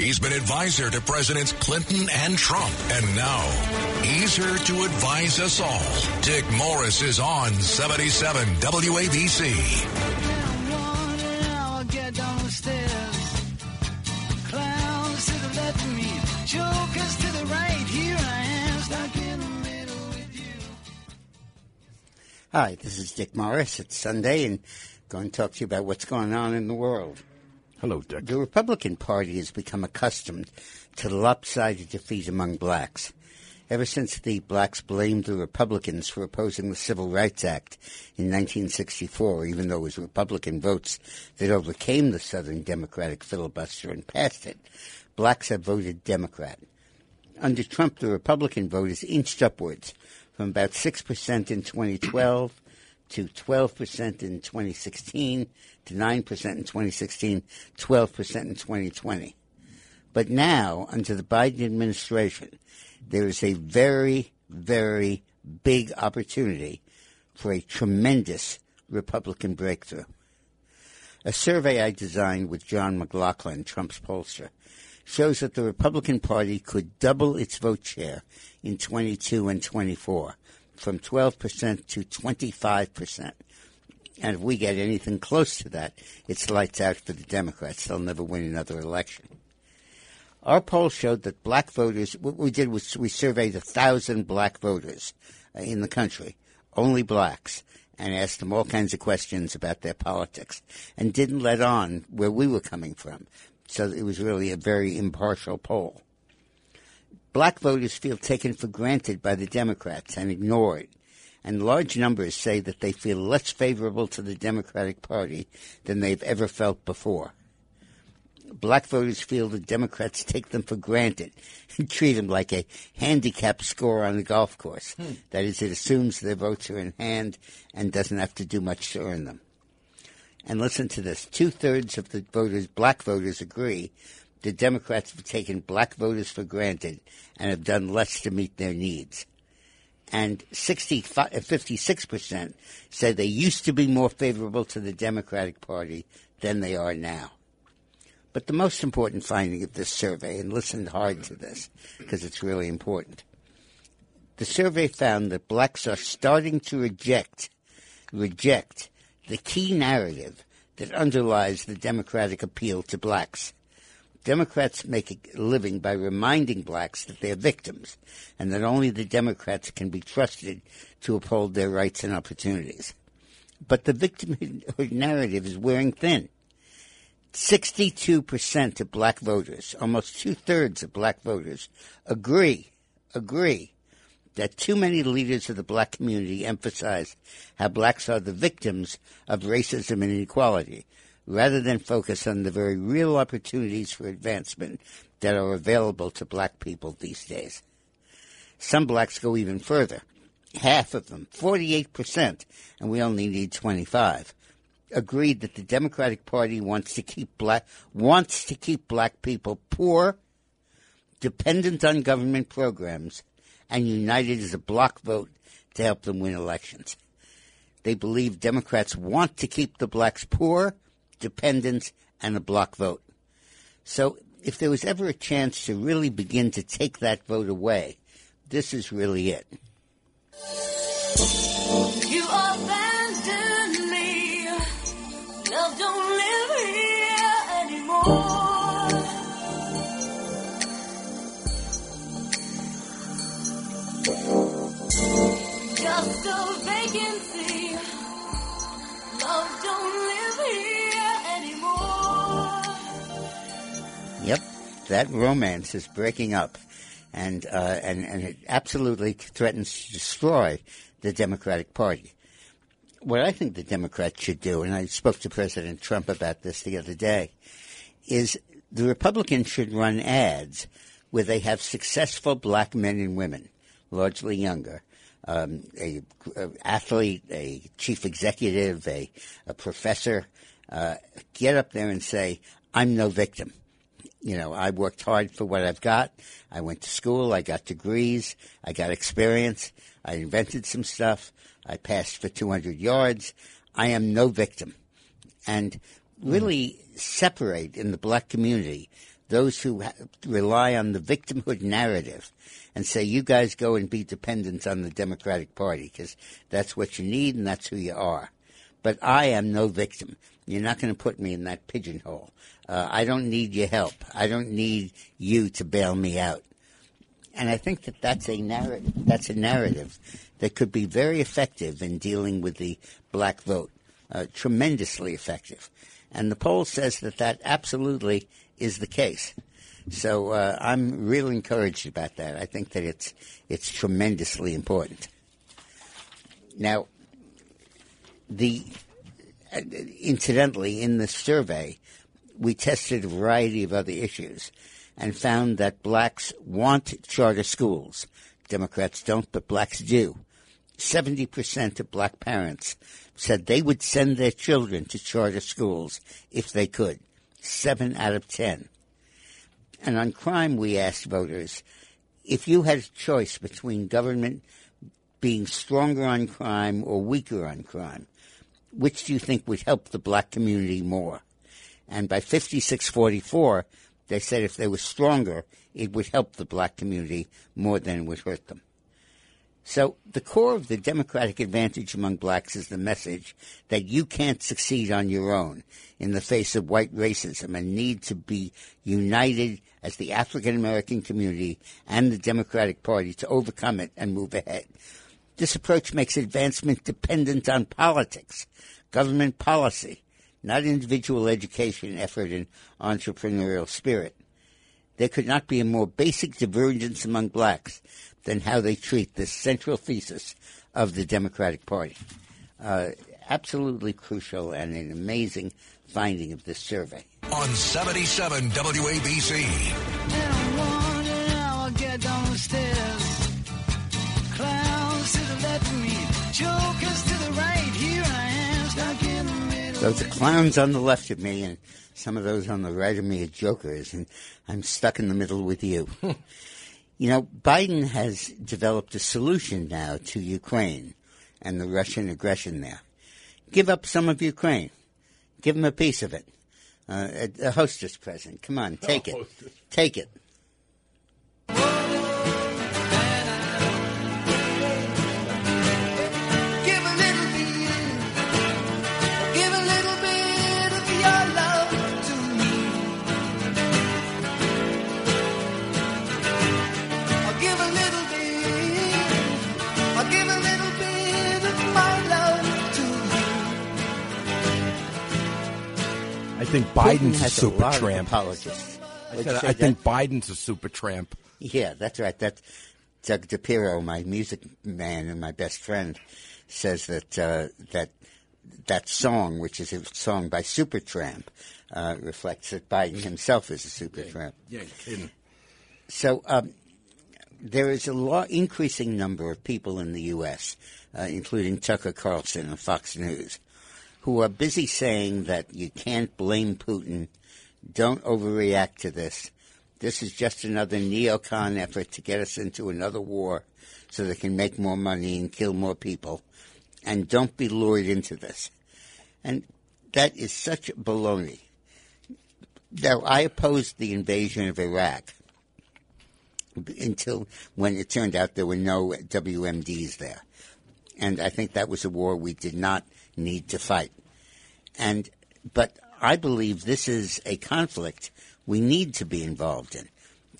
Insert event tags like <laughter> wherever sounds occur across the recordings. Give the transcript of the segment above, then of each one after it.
He's been advisor to Presidents Clinton and Trump, and now he's here to advise us all. Dick Morris is on 77 WABC. Hi, this is Dick Morris. It's Sunday, and I'm going to talk to you about what's going on in the world. Hello, Dick. The Republican Party has become accustomed to lopsided defeat among blacks. Ever since the blacks blamed the Republicans for opposing the Civil Rights Act in 1964, even though it was Republican votes that overcame the Southern Democratic filibuster and passed it, blacks have voted Democrat. Under Trump, the Republican vote has inched upwards from about 6% in 2012 to 12% in 2016 to 9% in 2016, 12% in 2020. But now, under the Biden administration, there is a very, very big opportunity for a tremendous Republican breakthrough. A survey I designed with John McLaughlin, Trump's pollster, shows that the Republican Party could double its vote share in 22 and 24 from 12% to 25%. And if we get anything close to that, it's lights out for the Democrats. They'll never win another election. Our poll showed that black voters, what we did was we surveyed a thousand black voters uh, in the country, only blacks, and asked them all kinds of questions about their politics and didn't let on where we were coming from. So it was really a very impartial poll. Black voters feel taken for granted by the Democrats and ignored. And large numbers say that they feel less favorable to the Democratic Party than they've ever felt before. Black voters feel the Democrats take them for granted and <laughs> treat them like a handicap score on a golf course. Hmm. That is, it assumes their votes are in hand and doesn't have to do much to earn them. And listen to this. Two thirds of the voters, black voters, agree the Democrats have taken black voters for granted and have done less to meet their needs. And 56% uh, say they used to be more favorable to the Democratic Party than they are now. But the most important finding of this survey, and listen hard to this because it's really important, the survey found that blacks are starting to reject, reject the key narrative that underlies the Democratic appeal to blacks. Democrats make a living by reminding blacks that they're victims and that only the Democrats can be trusted to uphold their rights and opportunities. But the victimhood narrative is wearing thin. 62% of black voters, almost two thirds of black voters, agree, agree that too many leaders of the black community emphasize how blacks are the victims of racism and inequality, rather than focus on the very real opportunities for advancement that are available to black people these days. Some blacks go even further. Half of them, 48%, and we only need 25, agreed that the Democratic Party wants to keep black wants to keep black people poor, dependent on government programs, and united as a block vote to help them win elections. They believe Democrats want to keep the blacks poor, dependent, and a block vote. So if there was ever a chance to really begin to take that vote away, this is really it. You abandoned me. Love don't live here anymore. Just a vacancy. That romance is breaking up. And, uh, and, and it absolutely threatens to destroy the Democratic Party what I think the Democrats should do, and I spoke to President Trump about this the other day, is the Republicans should run ads where they have successful black men and women, largely younger, um, a, a, athlete, a chief executive, a, a professor, uh, get up there and say, "I'm no victim." You know, I worked hard for what I've got. I went to school. I got degrees. I got experience. I invented some stuff. I passed for 200 yards. I am no victim. And really separate in the black community those who ha- rely on the victimhood narrative and say, you guys go and be dependent on the Democratic Party because that's what you need and that's who you are. But I am no victim. You're not going to put me in that pigeonhole. Uh, I don't need your help. I don't need you to bail me out. And I think that that's a narrative. That's a narrative that could be very effective in dealing with the black vote. Uh, tremendously effective. And the poll says that that absolutely is the case. So uh, I'm really encouraged about that. I think that it's it's tremendously important. Now, the uh, incidentally in the survey, we tested a variety of other issues and found that blacks want charter schools. Democrats don't, but blacks do. 70% of black parents said they would send their children to charter schools if they could. Seven out of ten. And on crime, we asked voters if you had a choice between government being stronger on crime or weaker on crime, which do you think would help the black community more? And by 5644, they said if they were stronger, it would help the black community more than it would hurt them. So the core of the democratic advantage among blacks is the message that you can't succeed on your own in the face of white racism and need to be united as the African American community and the Democratic Party to overcome it and move ahead. This approach makes advancement dependent on politics, government policy, not individual education, effort, and entrepreneurial spirit. There could not be a more basic divergence among blacks than how they treat this central thesis of the Democratic Party. Uh, absolutely crucial and an amazing finding of this survey. On 77 WABC. Those are clowns on the left of me, and some of those on the right of me are jokers, and I'm stuck in the middle with you. <laughs> You know, Biden has developed a solution now to Ukraine and the Russian aggression there. Give up some of Ukraine. Give them a piece of it. Uh, a, a hostess present. Come on, take it. <laughs> Take it. Think Biden's a super of tramp. apologists. I, said, I think Biden's a super tramp. Yeah, that's right. That Doug DePiro, my music man and my best friend, says that uh, that that song, which is a song by Supertramp, uh, reflects that Biden himself is a supertramp. Yeah, kidding. So um, there is a law, increasing number of people in the U.S., uh, including Tucker Carlson of Fox News, who are busy saying that you can't blame Putin. Don't overreact to this. This is just another neocon effort to get us into another war so they can make more money and kill more people. And don't be lured into this. And that is such baloney. Now, I opposed the invasion of Iraq until when it turned out there were no WMDs there. And I think that was a war we did not need to fight. And, but I believe this is a conflict we need to be involved in.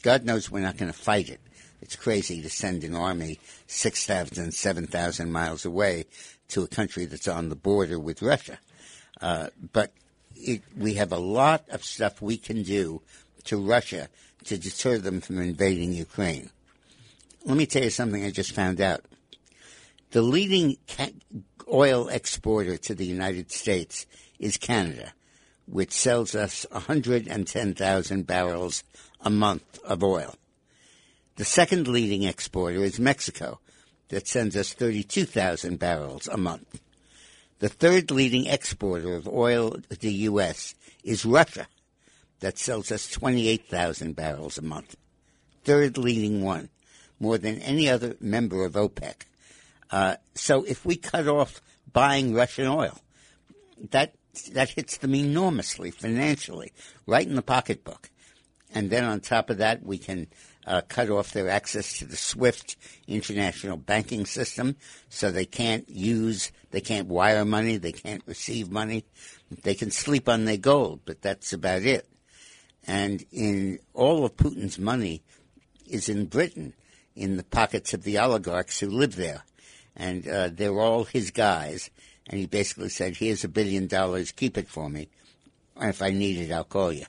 God knows we're not going to fight it. It's crazy to send an army 6,000, 7,000 miles away to a country that's on the border with Russia. Uh, but it, we have a lot of stuff we can do to Russia to deter them from invading Ukraine. Let me tell you something I just found out. The leading oil exporter to the United States is Canada, which sells us 110,000 barrels a month of oil. The second leading exporter is Mexico, that sends us 32,000 barrels a month. The third leading exporter of oil to the U.S. is Russia, that sells us 28,000 barrels a month. Third leading one, more than any other member of OPEC. Uh, so if we cut off buying Russian oil, that that hits them enormously financially, right in the pocketbook. And then on top of that, we can uh, cut off their access to the SWIFT international banking system, so they can't use, they can't wire money, they can't receive money. They can sleep on their gold, but that's about it. And in all of Putin's money is in Britain, in the pockets of the oligarchs who live there. And uh, they're all his guys. And he basically said, here's a billion dollars, keep it for me. And if I need it, I'll call you.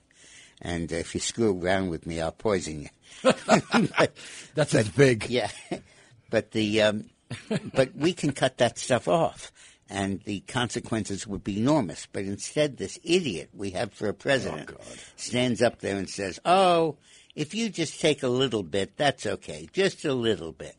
And if you screw around with me, I'll poison you. <laughs> That's big. Yeah, but the um, but we can cut that stuff off, and the consequences would be enormous. But instead, this idiot we have for a president stands up there and says, "Oh." If you just take a little bit, that's okay. Just a little bit.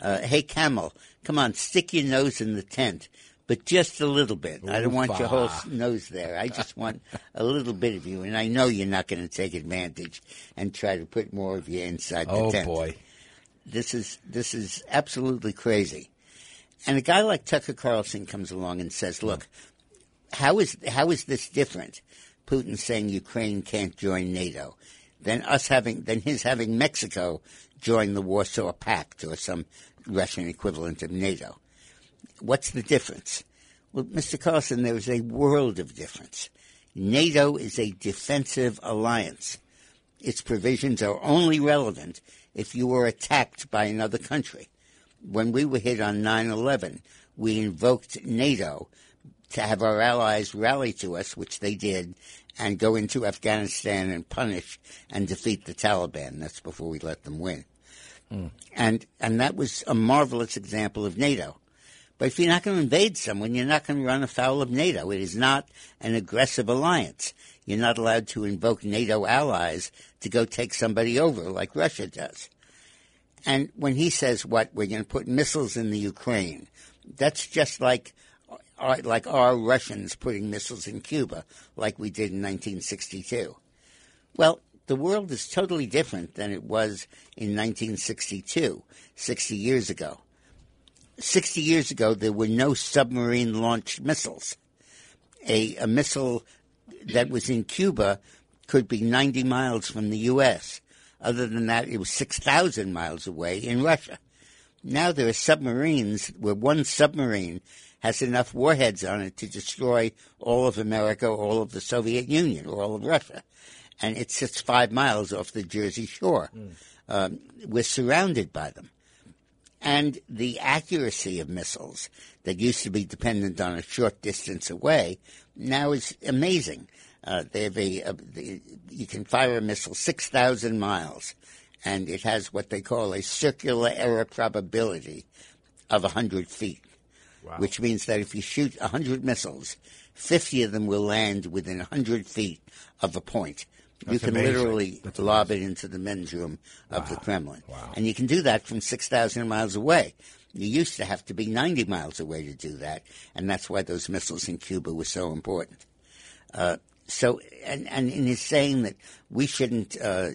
Uh, hey, Camel, come on, stick your nose in the tent, but just a little bit. I don't want your whole nose there. I just want a little bit of you, and I know you're not going to take advantage and try to put more of you inside the oh, tent. Oh boy. this is this is absolutely crazy. And a guy like Tucker Carlson comes along and says, "Look, how is how is this different? Putin saying Ukraine can't join NATO, then us having then his having Mexico join the Warsaw Pact or some Russian equivalent of NATO. What's the difference? Well, Mr. Carlson, there is a world of difference. NATO is a defensive alliance. Its provisions are only relevant if you were attacked by another country. When we were hit on 9 11, we invoked NATO to have our allies rally to us, which they did, and go into Afghanistan and punish and defeat the Taliban. That's before we let them win. Hmm. And, and that was a marvelous example of NATO. But if you're not going to invade someone, you're not going to run afoul of NATO. It is not an aggressive alliance. You're not allowed to invoke NATO allies to go take somebody over like Russia does. And when he says, what, we're going to put missiles in the Ukraine, that's just like, uh, like our Russians putting missiles in Cuba, like we did in 1962. Well, the world is totally different than it was in 1962, 60 years ago. 60 years ago, there were no submarine launched missiles. A, a missile that was in Cuba could be 90 miles from the U.S. Other than that, it was 6,000 miles away in Russia. Now there are submarines where one submarine has enough warheads on it to destroy all of America, all of the Soviet Union, or all of Russia. And it sits five miles off the Jersey shore. Um, we're surrounded by them. And the accuracy of missiles that used to be dependent on a short distance away now is amazing. Uh, they have a, a the, you can fire a missile 6,000 miles, and it has what they call a circular error probability of 100 feet, which means that if you shoot 100 missiles, 50 of them will land within 100 feet of a point. You can amazing. literally That's lob it into the men's room of the Kremlin. And you can do that from 6,000 miles away. You used to have to be 90 miles away to do that, and that's why those missiles in Cuba were so important. Uh, so, and, and in his saying that we shouldn't uh,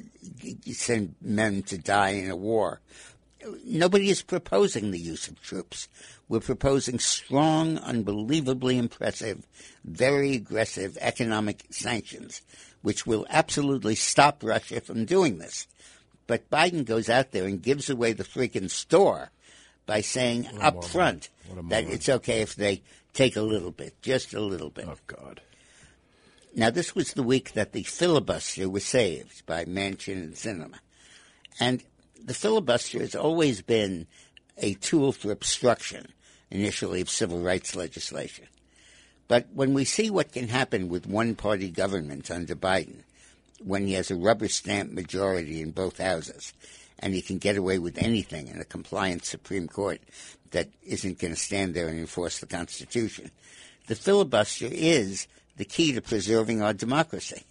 send men to die in a war, nobody is proposing the use of troops. We're proposing strong, unbelievably impressive, very aggressive economic sanctions, which will absolutely stop Russia from doing this. But Biden goes out there and gives away the freaking store by saying up front that it's okay if they take a little bit, just a little bit. Oh God. Now, this was the week that the filibuster was saved by Manchin and Sinema. And the filibuster has always been a tool for obstruction, initially, of civil rights legislation. But when we see what can happen with one party government under Biden, when he has a rubber stamp majority in both houses, and he can get away with anything in a compliant Supreme Court that isn't going to stand there and enforce the Constitution, the filibuster is the key to preserving our democracy.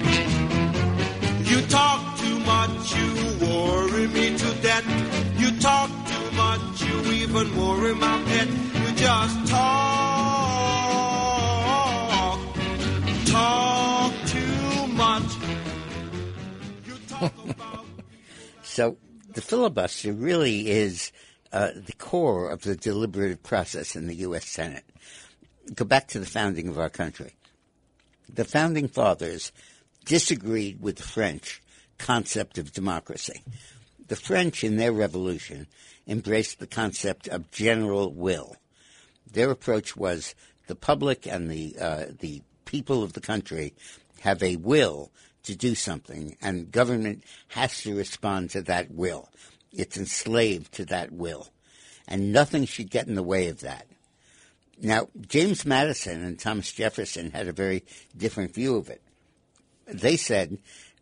You talk too much, you worry me to death. You talk too much, you even worry my pet. You just talk, <laughs> So the filibuster really is uh, the core of the deliberative process in the U.S. Senate. Go back to the founding of our country. The founding fathers disagreed with the French concept of democracy. The French, in their revolution, embraced the concept of general will. Their approach was the public and the uh, the people of the country have a will to do something, and government has to respond to that will. It's enslaved to that will, and nothing should get in the way of that. Now, James Madison and Thomas Jefferson had a very different view of it. They said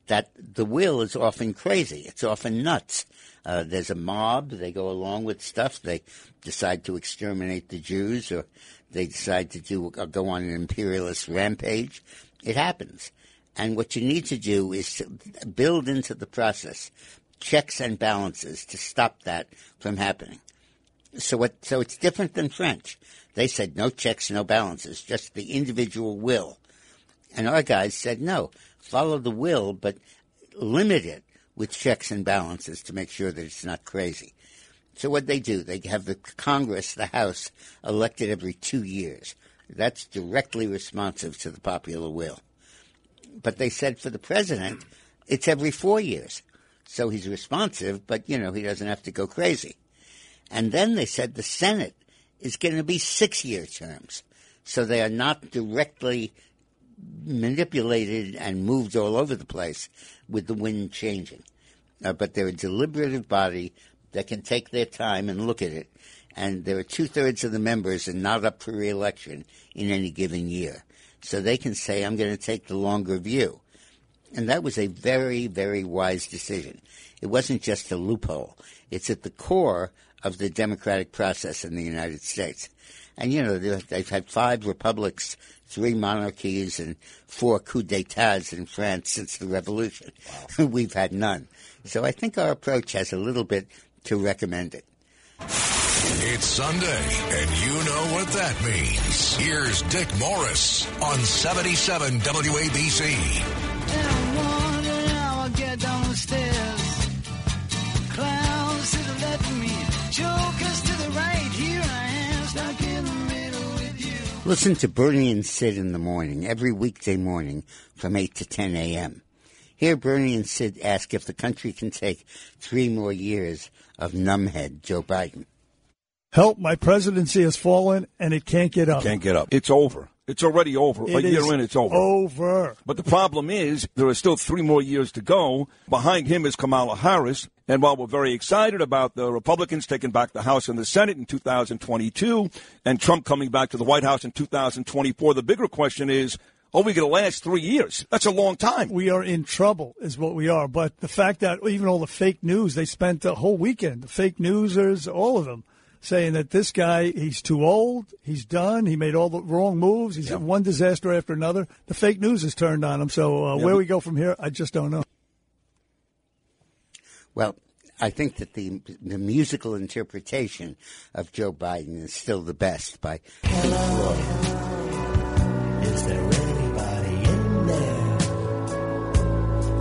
that the will is often crazy. It's often nuts. Uh, there's a mob. They go along with stuff. They decide to exterminate the Jews, or they decide to do go on an imperialist rampage. It happens. And what you need to do is to build into the process checks and balances to stop that from happening. So what? So it's different than French. They said no checks, no balances, just the individual will. And our guys said no, follow the will, but limit it with checks and balances to make sure that it's not crazy. So what they do, they have the Congress, the House, elected every two years. That's directly responsive to the popular will. But they said for the president, it's every four years. So he's responsive, but you know, he doesn't have to go crazy. And then they said the Senate is going to be six year terms. So they are not directly manipulated and moved all over the place with the wind changing. Uh, but they're a deliberative body that can take their time and look at it. And there are two thirds of the members are not up for reelection in any given year. So they can say, I'm going to take the longer view. And that was a very, very wise decision. It wasn't just a loophole. It's at the core of the democratic process in the United States. And, you know, they've had five republics, three monarchies, and four coups d'etats in France since the revolution. Wow. <laughs> We've had none. So I think our approach has a little bit to recommend it. It's Sunday, and you know what that means. Here's Dick Morris on 77 WABC. Listen to Bernie and Sid in the morning, every weekday morning from 8 to 10 a.m. Here, Bernie and Sid ask if the country can take three more years of numbhead Joe Biden. Help, my presidency has fallen and it can't get up. Can't get up. It's over. It's already over. It a year in, it's over. Over. But the problem is, there are still three more years to go. Behind him is Kamala Harris. And while we're very excited about the Republicans taking back the House and the Senate in 2022 and Trump coming back to the White House in 2024, the bigger question is, are we going to last three years? That's a long time. We are in trouble, is what we are. But the fact that even all the fake news, they spent the whole weekend, the fake newsers, all of them, saying that this guy, he's too old, he's done, he made all the wrong moves, he's yep. one disaster after another. The fake news has turned on him. So uh, where we go from here, I just don't know. Well, I think that the the musical interpretation of Joe Biden is still the best by Pink Floyd. Is there anybody in there?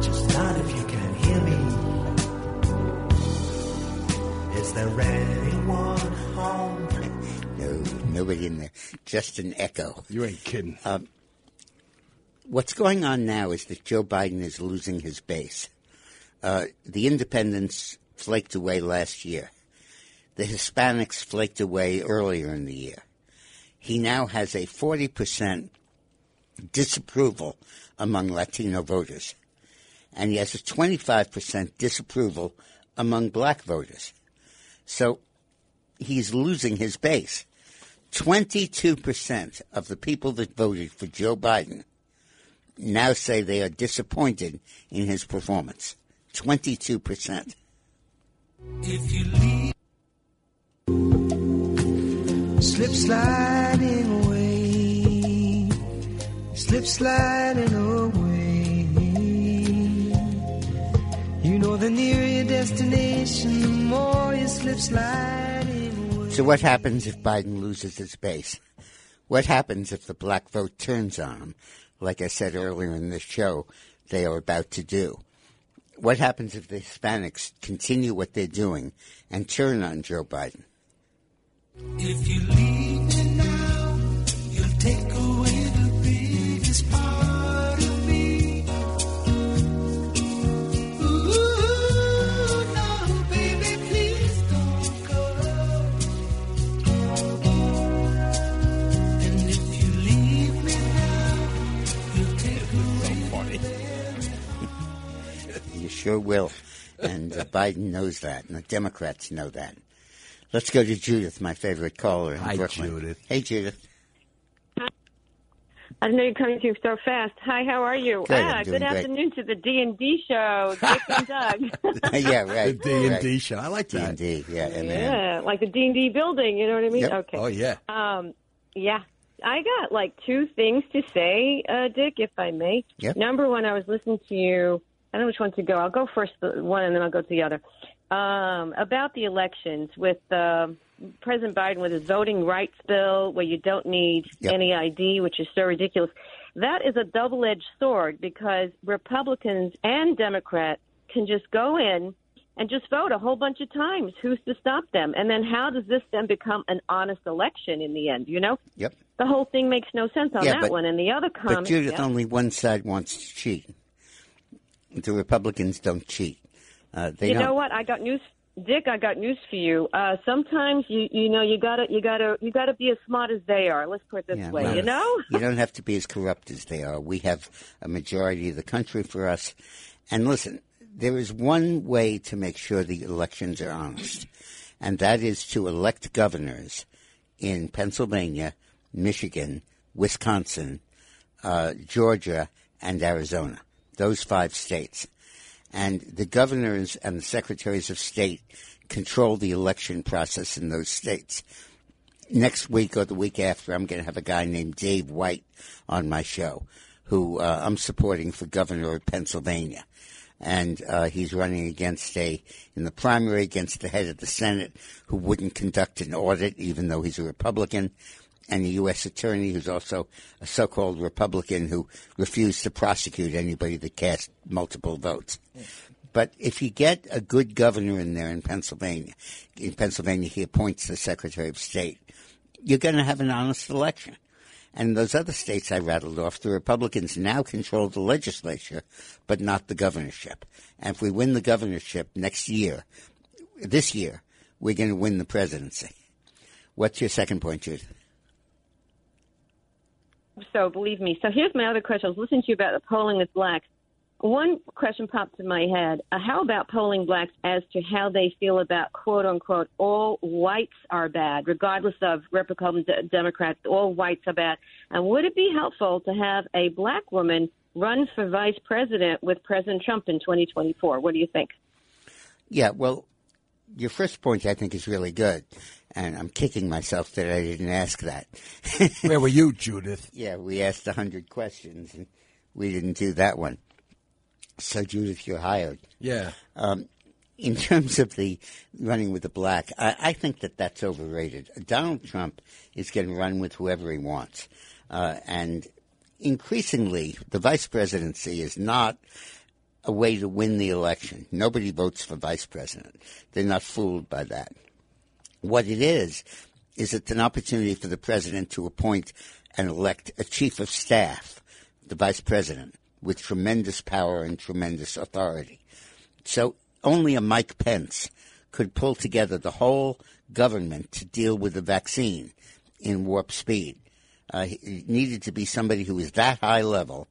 Just not if you can hear me. Is there anyone home? No, nobody in there. Just an echo. You ain't kidding. Um, what's going on now is that Joe Biden is losing his base. Uh, the independents flaked away last year. The Hispanics flaked away earlier in the year. He now has a 40% disapproval among Latino voters. And he has a 25% disapproval among black voters. So he's losing his base. 22% of the people that voted for Joe Biden now say they are disappointed in his performance. 22%. If you leave, slip sliding away, slip sliding away. You know, the nearer your destination, the more you slip sliding. So, what happens if Biden loses his base? What happens if the black vote turns on him? Like I said earlier in the show, they are about to do what happens if the Hispanics continue what they're doing and turn on Joe Biden? If you leave me now, you'll take away sure will. And uh, Biden knows that, and the Democrats know that. Let's go to Judith, my favorite caller in Hi, Brooklyn. Judith. Hey, Judith. I know you're coming through so fast. Hi, how are you? Good, ah, I'm good great. afternoon to the D and D show, <laughs> Dick and Doug. <laughs> <laughs> yeah, right. The D and D show. I like that. D&D, yeah, and yeah, like the D and D building. You know what I mean? Yep. Okay. Oh yeah. Um, yeah, I got like two things to say, uh, Dick, if I may. Yep. Number one, I was listening to you. I don't know which one to go. I'll go first, the one, and then I'll go to the other. Um, about the elections with uh, President Biden with his voting rights bill, where you don't need Yep. any ID, which is so ridiculous. That is a double-edged sword because Republicans and Democrats can just go in and just vote a whole bunch of times. Who's to stop them? And then how does this then become an honest election in the end? You know, Yep. the whole thing makes no sense on Yeah, that but- one. And the other comment. But Judith, yeah. only one side wants to cheat. The Republicans don't cheat. Uh, they you don't. know what? I got news, Dick. I got news for you. Uh, sometimes you you know you gotta you gotta you gotta be as smart as they are. Let's put it this Yeah, way. well, you know. <laughs> you don't have to be as corrupt as they are. We have a majority of the country for us. And listen, there is one way to make sure the elections are honest, and that is to elect governors in Pennsylvania, Michigan, Wisconsin, uh, Georgia, and Arizona. Those five states. And the governors and the secretaries of state control the election process in those states next week or the week after, I'm going to have a guy named Dave White on my show, who uh, I'm supporting for governor of Pennsylvania, and uh, he's running against a in the primary against the head of the Senate, who wouldn't conduct an audit, even though he's a Republican. And a U.S. attorney who's also a so-called Republican who refused to prosecute anybody that cast multiple votes. But if you get a good governor in there in Pennsylvania, in Pennsylvania he appoints the Secretary of State, you're going to have an honest election. And those other states I rattled off, the Republicans now control the legislature, but not the governorship. And if we win the governorship next year, this year, we're going to win the presidency. What's your second point, Jude? So believe me. So here's my other question. I was listening to you about the polling with blacks. One question popped in my head. Uh, how about polling blacks as to how they feel about quote unquote all whites are bad, regardless of Republicans, Democrats, all whites are bad? And would it be helpful to have a black woman run for vice president with President Trump in 2024? What do you think? Yeah, well, your first point I think is really good. And I'm kicking myself that I didn't ask that. <laughs> Where were you, Judith? Yeah, we asked a hundred questions and we didn't do that one. So Judith, you're hired. Yeah. Um, in terms of the running with the black, I, I think that that's overrated. Donald Trump is going to run with whoever he wants, uh, and increasingly, the vice presidency is not a way to win the election. Nobody votes for vice president. They're not fooled by that. What it is, is it's an opportunity for the president to appoint and elect a chief of staff, the vice president, with tremendous power and tremendous authority. So only a Mike Pence could pull together the whole government to deal with the vaccine in warp speed. Uh, it needed to be somebody who was that high level,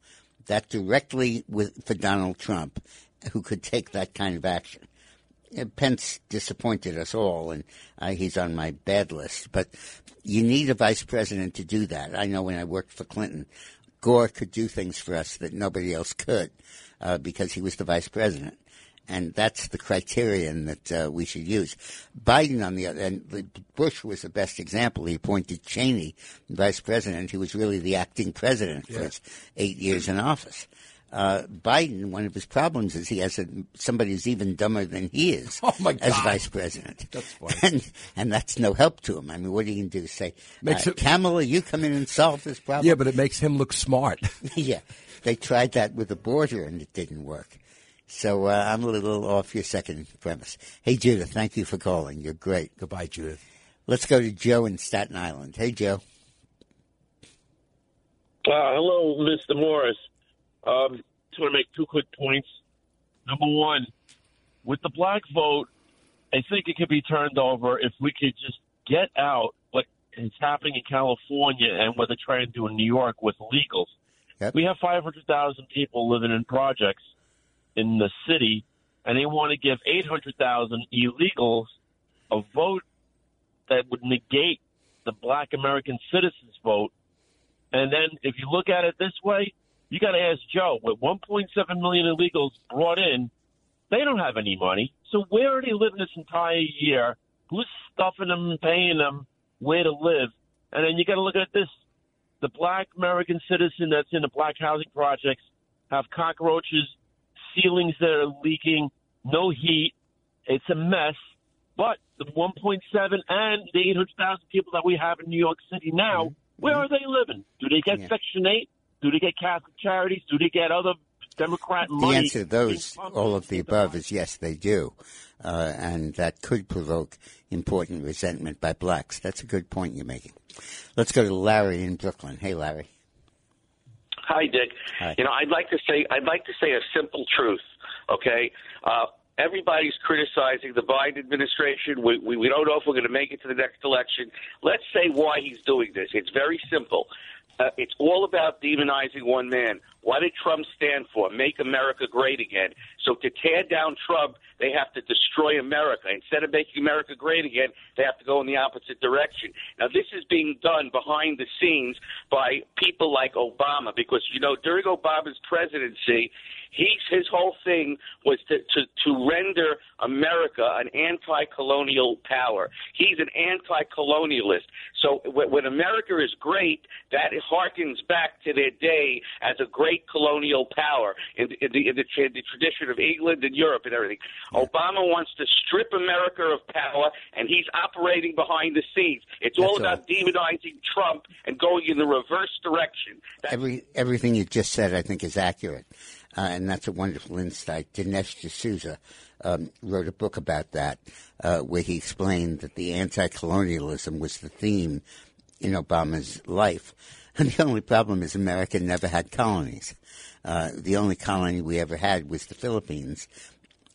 that directly with for Donald Trump, who could take that kind of action. Uh, Pence disappointed us all, and uh, he's on my bad list. But you need a vice president to do that. I know when I worked for Clinton, Gore could do things for us that nobody else could uh, because he was the vice president. And that's the criterion that uh, we should use. Biden, on the other end, Bush was the best example. He appointed Cheney vice president. He was really the acting president for his eight years in office. Uh, Biden, one of his problems is he has a, somebody who's even dumber than he is <laughs> Oh, my as vice president. That's <laughs> funny. And, and that's no help to him. I mean, what are you going to do? Say, Makes uh, it- Kamala, you come in and solve this problem? Yeah, but it makes him look smart. <laughs> yeah, they tried that with the border and it didn't work. So uh, I'm a little off your second premise. Hey, Judith, thank you for calling. You're great. Goodbye, Judith. Let's go to Joe in Staten Island. Hey, Joe. Uh, hello, Mr. Morris. Um, just want to make two quick points. Number one, with the black vote, I think it could be turned over if we could just get out what is happening in California and what they're trying to do in New York with illegals. Yep. We have 500,000 people living in projects. in the city, and they want to give 800,000 illegals a vote that would negate the black American citizens vote. And then if you look at it this way, you got to ask Joe, with 1.7 million illegals brought in, they don't have any money. So where are they living this entire year? Who's stuffing them and paying them where to live? And then you got to look at this. The black American citizen that's in the black housing projects have cockroaches, ceilings that are leaking, no heat. It's a mess. But the 1.7 and the 800,000 people that we have in New York City now, mm-hmm. where are they living? Do they get Yeah. Section 8? Do they get Catholic charities? Do they get other Democrat The money? The answer to those, all of the above, is yes, they do. Uh, and that could provoke important resentment by blacks. That's a good point you're making. Let's go to Larry in Brooklyn. Hey, Larry. Hi, Dick. Hi. You know, I'd like to say I'd like to say a simple truth. Okay, uh, everybody's criticizing the Biden administration. We, we we don't know if we're going to make it to the next election. Let's say why he's doing this. It's very simple. Uh, it's all about demonizing one man. What did Trump stand for? Make America great again. So to tear down Trump, they have to destroy America. Instead of making America great again, they have to go in the opposite direction. Now, this is being done behind the scenes by people like Obama because, you know, during Obama's presidency, He's, his whole thing was to, to, to render America an anti-colonial power. He's an anti-colonialist. So when, when America is great, that harkens back to their day as a great colonial power in, in, the, in, the, in the tradition of England and Europe and everything. Obama wants to strip America of power, and he's operating behind the scenes. It's all That's all. about demonizing Trump and going in the reverse direction. That's Every, everything you just said, I think, is accurate. Uh, and that's a wonderful insight. Dinesh D'Souza um, wrote a book about that, uh, where he explained that the anti-colonialism was the theme in Obama's life. <laughs> And the only problem is America never had colonies. Uh, the only colony we ever had was the Philippines.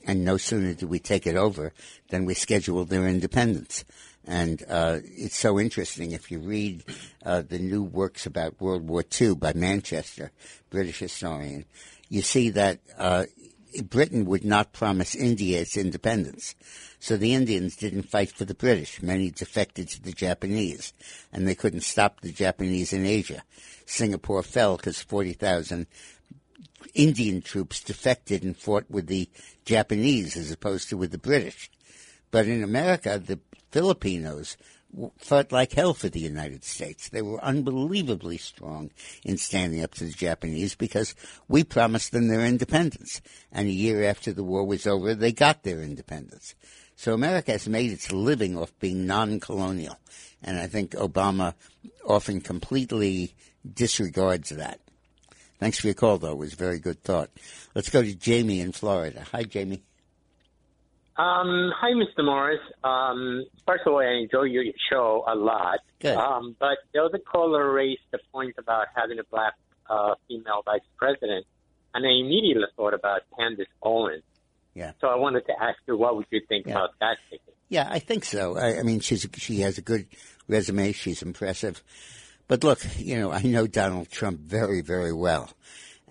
And no sooner did we take it over than we scheduled their independence. And uh, it's so interesting if you read uh, the new works about World War II by Manchester, British historian, you see that uh, Britain would not promise India its independence. So the Indians didn't fight for the British. Many defected to the Japanese, and they couldn't stop the Japanese in Asia. Singapore fell because 40,000 Indian troops defected and fought with the Japanese as opposed to with the British. But in America, the Filipinos fought like hell for the United States. They were unbelievably strong in standing up to the Japanese because we promised them their independence. And a year after the war was over, they got their independence. So America has made its living off being non-colonial. And I think Obama often completely disregards that. Thanks for your call, though. It was a very good thought. Let's go to Jamie in Florida. Hi, Jamie. Um, hi, Mr. Morris. Um, first of all, I enjoy your show a lot. Good. Um, but the other caller raised the point about having a black uh, female vice president, and I immediately thought about Candace Owens. Yeah. So I wanted to ask you, what would you think Yeah. about that? Yeah, I think so. I, I mean, she's she has a good resume. She's impressive. But look, you know, I know Donald Trump very, very well.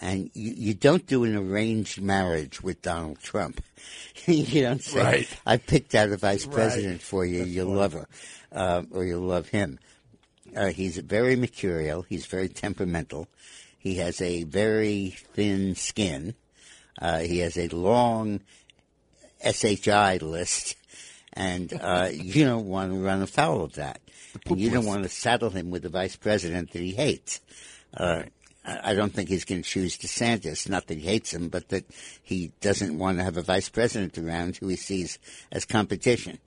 And you, you don't do an arranged marriage with Donald Trump. <laughs> you don't say, Right. I picked out a vice Right. president for you. you'll love her. Uh, or you'll love him. Uh, he's very mercurial. He's very temperamental. He has a very thin skin. Uh, he has a long SHI list, and uh, <laughs> you don't want to run afoul of that. And you don't want to saddle him with a vice president that he hates. Uh, I don't think he's going to choose DeSantis. Not that he hates him, but that he doesn't want to have a vice president around who he sees as competition.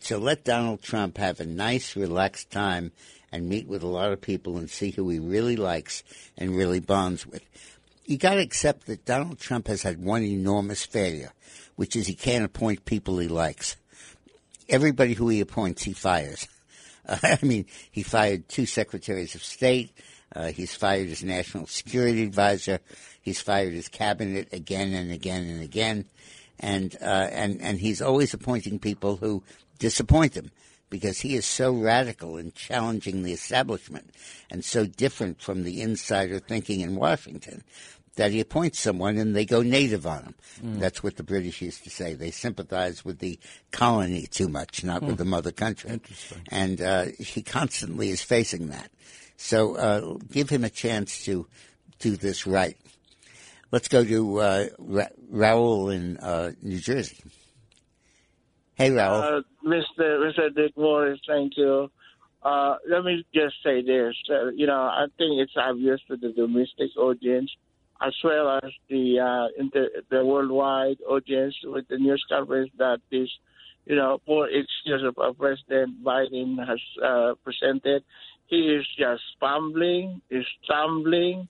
So let Donald Trump have a nice, relaxed time and meet with a lot of people and see who he really likes and really bonds with. You got to accept that Donald Trump has had one enormous failure, which is he can't appoint people he likes. Everybody who he appoints, he fires. <laughs> I mean, he fired two secretaries of state. Uh, he's fired his national security advisor. He's fired his cabinet again and again and again, and uh, and and he's always appointing people who disappoint him because he is so radical in challenging the establishment and so different from the insider thinking in Washington that he appoints someone and they go native on him. Mm. That's what the British used to say. They sympathize with the colony too much, not with Hmm. the mother country. Interesting. And uh, he constantly is facing that. So uh, give him a chance to do this right. Let's go to uh, Ra- Raul in uh, New Jersey. Hey, Raul. Uh, Mr. Mr. Dick Morris, thank you. Uh, let me just say this. Uh, you know, I think it's obvious to the domestic audience as well as the inter- the worldwide audience with the news coverage that this, you know, poor excuse of President Biden has uh, presented. He is just fumbling, is stumbling,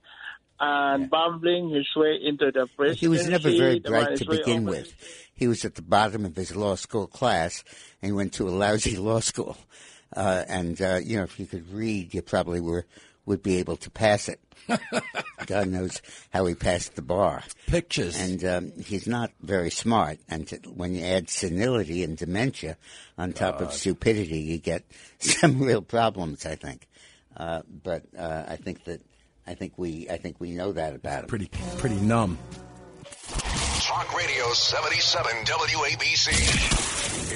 and bumbling his way into the presidency. He was never very bright to begin with. He was at the bottom of his law school class and went to a lousy <laughs> law school. Uh, and uh, you know, if you could read, you probably were would be able to pass it. <laughs> God knows how he passed the bar. Pictures. And um, he's not very smart. And to, when you add senility and dementia on top of stupidity, you get <laughs> some real problems. I think. Uh, but uh, I think that I think we I think we know that about him. Pretty pretty numb. Talk Radio 77 WABC.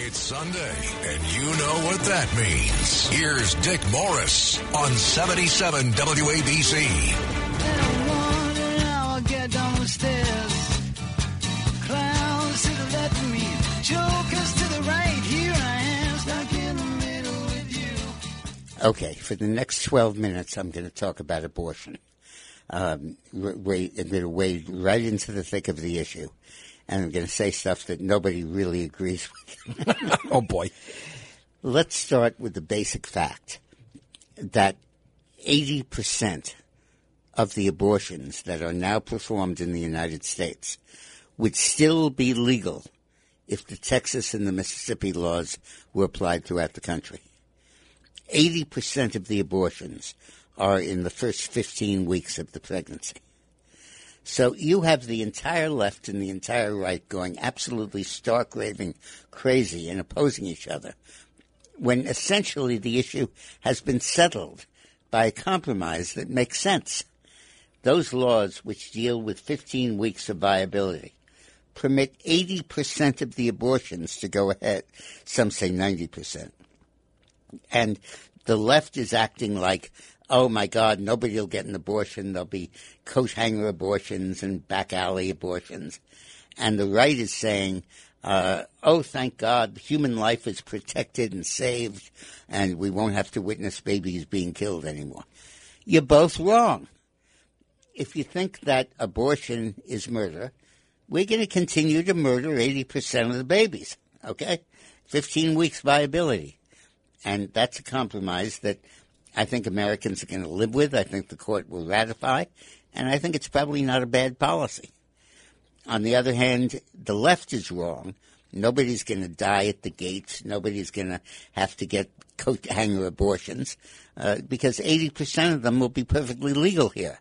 It's Sunday, and you know what that means. Here's Dick Morris on 77 WABC. I'll get down the stairs. Clowns to the left of me, jokers to the right. Here I am, stuck in the middle with you. Okay, for the next 12 minutes, I'm going to talk about abortion. Um, I'm going to wade right into the thick of the issue, and I'm going to say stuff that nobody really agrees with. <laughs> oh, boy. Let's start with the basic fact that 80% of the abortions that are now performed in the United States would still be legal if the Texas and the Mississippi laws were applied throughout the country. 80% of the abortions are in the first 15 weeks of the pregnancy. So you have the entire left and the entire right going absolutely stark raving crazy and opposing each other when essentially the issue has been settled by a compromise that makes sense. Those laws which deal with 15 weeks of viability permit 80% of the abortions to go ahead. Some say 90%. And the left is acting like, oh my God, nobody will get an abortion. There'll be coat hanger abortions and back alley abortions. And the right is saying, uh, oh, thank God, human life is protected and saved, and we won't have to witness babies being killed anymore. You're both wrong. If you think that abortion is murder, we're going to continue to murder 80% of the babies, okay? 15 weeks viability. And that's a compromise that I think Americans are going to live with. I think the court will ratify. And I think it's probably not a bad policy. On the other hand, the left is wrong. Nobody's going to die at the gates. Nobody's going to have to get coat hanger abortions uh, because 80% of them will be perfectly legal here.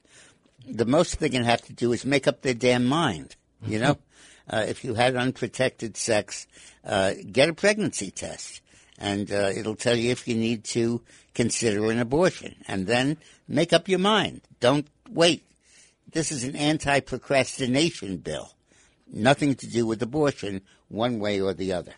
The most they're going to have to do is make up their damn mind. You know, <laughs> uh, if you had unprotected sex, uh, get a pregnancy test, and uh, it'll tell you if you need to consider an abortion, and then make up your mind. Don't wait. This is an anti-procrastination bill. Nothing to do with abortion, one way or the other.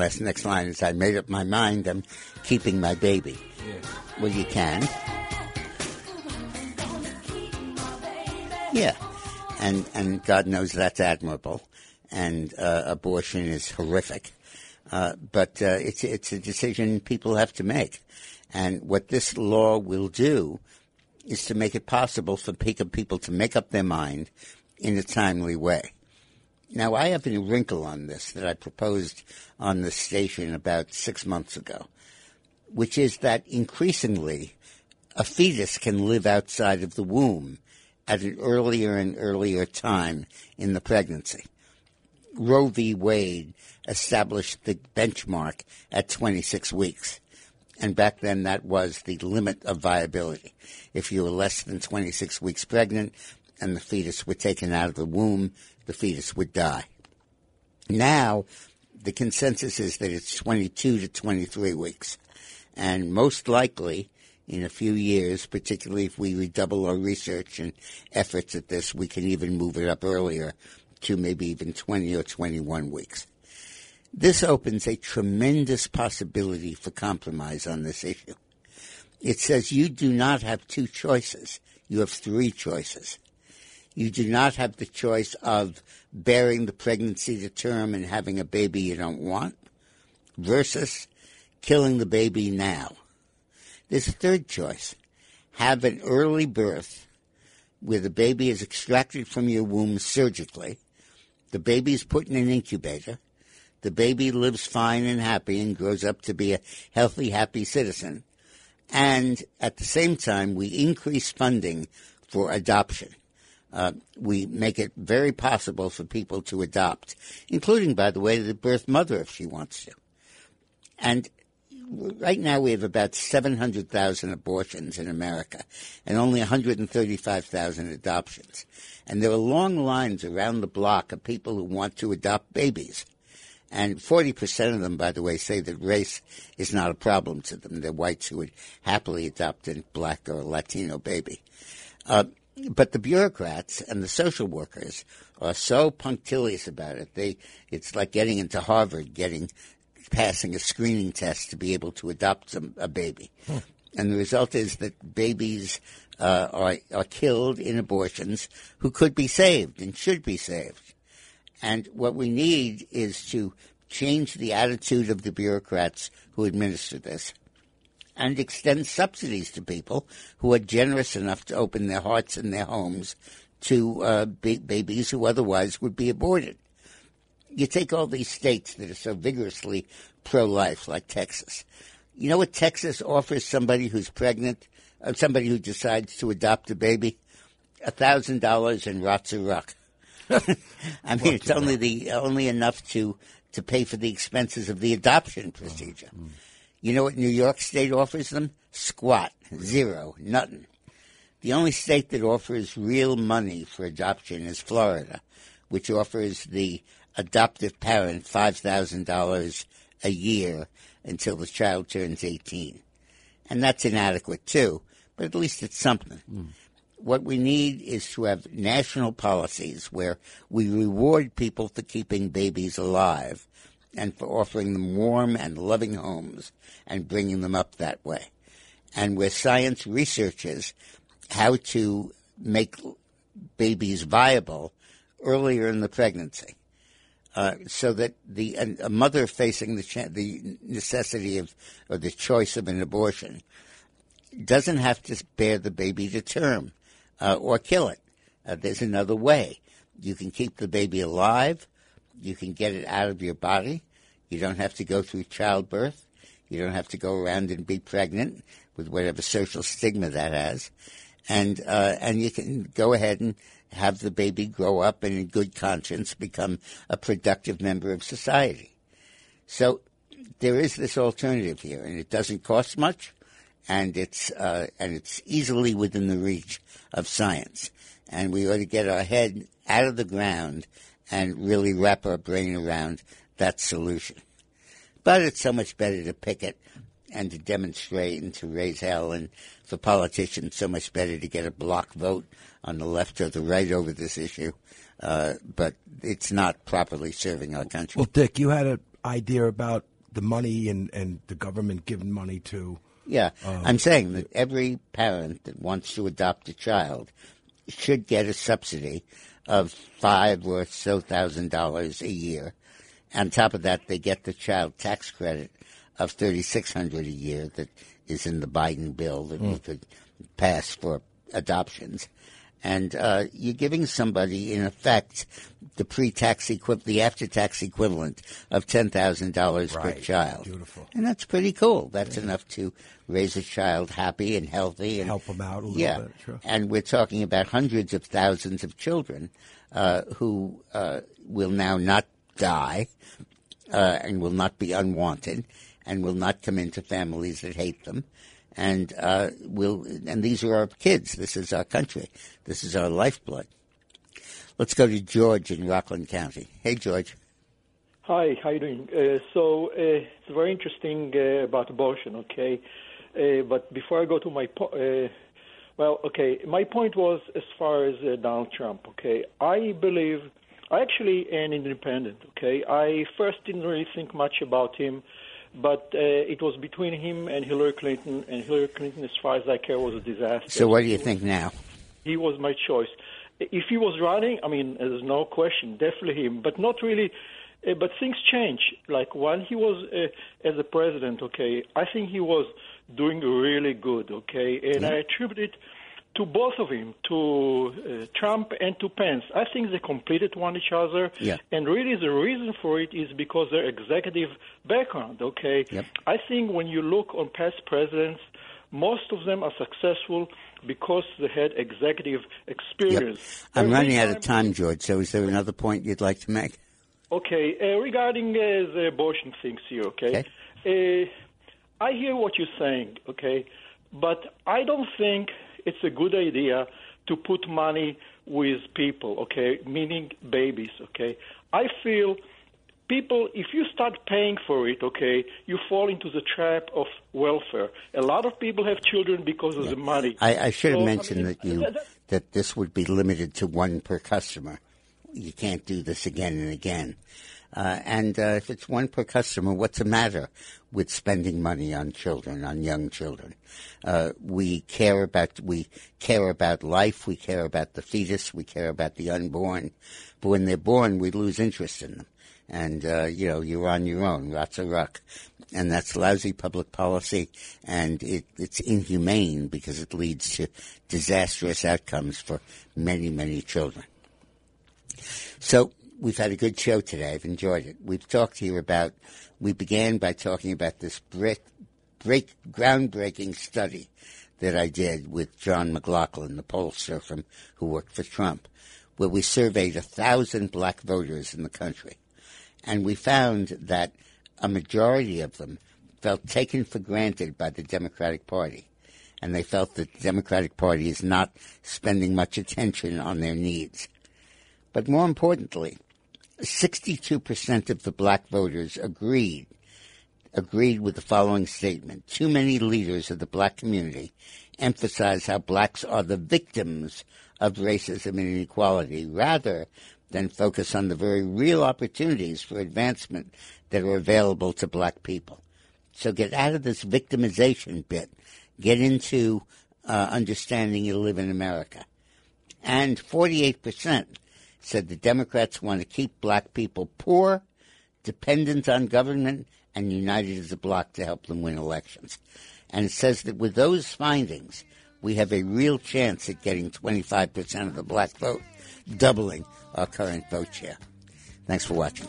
Last next line is, "I made up my mind. I'm keeping my baby." Well, you can. Yeah, and and God knows that's admirable, and uh, abortion is horrific. Uh, but uh, it's it's a decision people have to make, and what this law will do is to make it possible for pe- people to make up their mind in a timely way. Now, I have a wrinkle on this that I proposed on the station about six months ago, which is that increasingly a fetus can live outside of the womb at an earlier and earlier time in the pregnancy. Roe v. Wade established the benchmark at 26 weeks. And back then, that was the limit of viability. If you were less than 26 weeks pregnant and the fetus were taken out of the womb, the fetus would die. Now, the consensus is that it's 22 to 23 weeks. And most likely, in a few years, particularly if we redouble our research and efforts at this, we can even move it up earlier to maybe even 20 or 21 weeks. This opens a tremendous possibility for compromise on this issue. It says you do not have two choices. You have three choices. You do not have the choice of bearing the pregnancy to term and having a baby you don't want versus killing the baby now. There's a third choice. Have an early birth where the baby is extracted from your womb surgically. The baby is put in an incubator. The baby lives fine and happy and grows up to be a healthy, happy citizen. And at the same time, we increase funding for adoption. Uh, we make it very possible for people to adopt, including, by the way, the birth mother if she wants to. And right now we have about 700,000 abortions in America and only 135,000 adoptions. And there are long lines around the block of people who want to adopt babies. And 40% of them, by the way, say that race is not a problem to them. They're whites who would happily adopt a black or Latino baby. Uh, but the bureaucrats and the social workers are so punctilious about it. They, it's like getting into Harvard, getting, passing a screening test to be able to adopt some, a baby. And the result is that babies uh, are, are killed in abortions who could be saved and should be saved. And what we need is to change the attitude of the bureaucrats who administer this and extend subsidies to people who are generous enough to open their hearts and their homes to uh, ba- babies who otherwise would be aborted. You take all these states that are so vigorously pro life, like Texas. You know what Texas offers somebody who's pregnant, uh, somebody who decides to adopt a baby? A thousand dollars in Ratsuruk. <laughs> I mean, it's only the only enough to to pay for the expenses of the adoption procedure. You know what New York State offers them? Squat, zero, nothing. The only state that offers real money for adoption is Florida, which offers the adoptive parent five thousand dollars a year until the child turns eighteen, and that's inadequate too. But at least it's something hmm. what we need is to have national policies where we reward people for keeping babies alive and for offering them warm and loving homes and bringing them up that way. And where science researches how to make babies viable earlier in the pregnancy. Uh, so that the a, mother facing the cha- the necessity of or the choice of an abortion doesn't have to bear the baby to term uh, or kill it. Uh, there's another way. You can keep the baby alive. You can get it out of your body. You don't have to go through childbirth. You don't have to go around and be pregnant with whatever social stigma that has. And, uh, and you can go ahead and have the baby grow up and in good conscience become a productive member of society. So there is this alternative here, and it doesn't cost much, and it's uh, and it's easily within the reach of science. And we ought to get our head out of the ground and really wrap our brain around that solution. But it's so much better to pick it and to demonstrate and to raise hell, and for politicians, so much better to get a block vote on the left or the right over this issue. Uh, but it's not properly serving our country. Well, Dick, you had an idea about the money and, and the government giving money to. Yeah, uh, I'm saying that every parent that wants to adopt a child should get a subsidy of five or so thousand dollars a year. On top of that, they get the child tax credit of thirty six hundred a year that is in the Biden bill that we hmm. could pass for adoptions. And uh, you're giving somebody, in effect, the pre-tax equivalent, the after-tax equivalent of ten thousand dollars per child. Beautiful. And that's pretty cool. That's enough to raise a child happy and healthy and help them out a little yeah. bit, sure. And we're talking about hundreds of thousands of children uh, who uh, will now not die uh, and will not be unwanted and will not come into families that hate them. And uh, will and these are our kids. This is our country. This is our lifeblood. Let's go to George in Rockland County. Hey, George. Hi, how you doing? Uh, so uh, it's very interesting uh, about abortion, okay? Uh, but before I go to my po- uh, well, okay, my point was as far as Donald Trump, okay? I believe I actually am independent, okay? I first didn't really think much about him, but uh, it was between him and Hillary Clinton, and Hillary Clinton, as far as I care, was a disaster. So, what do you think now? He was my choice. If he was running, I mean, there's no question, definitely him, but not really. Uh, but things change. Like while he was uh, as a president, okay, I think he was doing really good, okay, and I attribute it to both of them, to uh, Trump and to Pence. I think they completed one each other, Yeah. and really the reason for it is because their executive background. Okay, I think when you look on past presidents, most of them are successful because they had executive experience. I'm Every running out of time, George. So, is there another point you'd like to make? Okay, uh, regarding uh, the abortion things here, okay? Uh, I hear what you're saying, okay? But I don't think it's a good idea to put money with people, okay? Meaning babies, okay? I feel people, if you start paying for it, okay, you fall into the trap of welfare. A lot of people have children because of the money. I, I should have So, mentioned mean, that you that- that- that this would be limited to one per customer. You can't do this again and again. Uh, and uh, if it's one per customer, what's the matter with spending money on children, on young children? Uh, we care about we care about life. We care about the fetus. We care about the unborn. But when they're born, we lose interest in them. And uh, you know, you're on your own. Rats a ruck, and that's lousy public policy, and it, it's inhumane because it leads to disastrous outcomes for many, many children. So we've had a good show today. I've enjoyed it. We've talked here about. We began by talking about this break, break groundbreaking study that I did with John McLaughlin, the pollster from who worked for Trump, where we surveyed a thousand black voters in the country, and we found that a majority of them felt taken for granted by the Democratic Party, and they felt that the Democratic Party is not spending much attention on their needs. But more importantly, 62% of the black voters agreed agreed with the following statement. Too many leaders of the black community emphasize how blacks are the victims of racism and inequality rather than focus on the very real opportunities for advancement that are available to black people. So get out of this victimization bit. Get into uh, understanding you live in America. And 48% said the Democrats want to keep black people poor, dependent on government, and united as a bloc to help them win elections. And it says that with those findings, we have a real chance at getting 25% of the black vote, doubling our current vote share. Thanks for watching.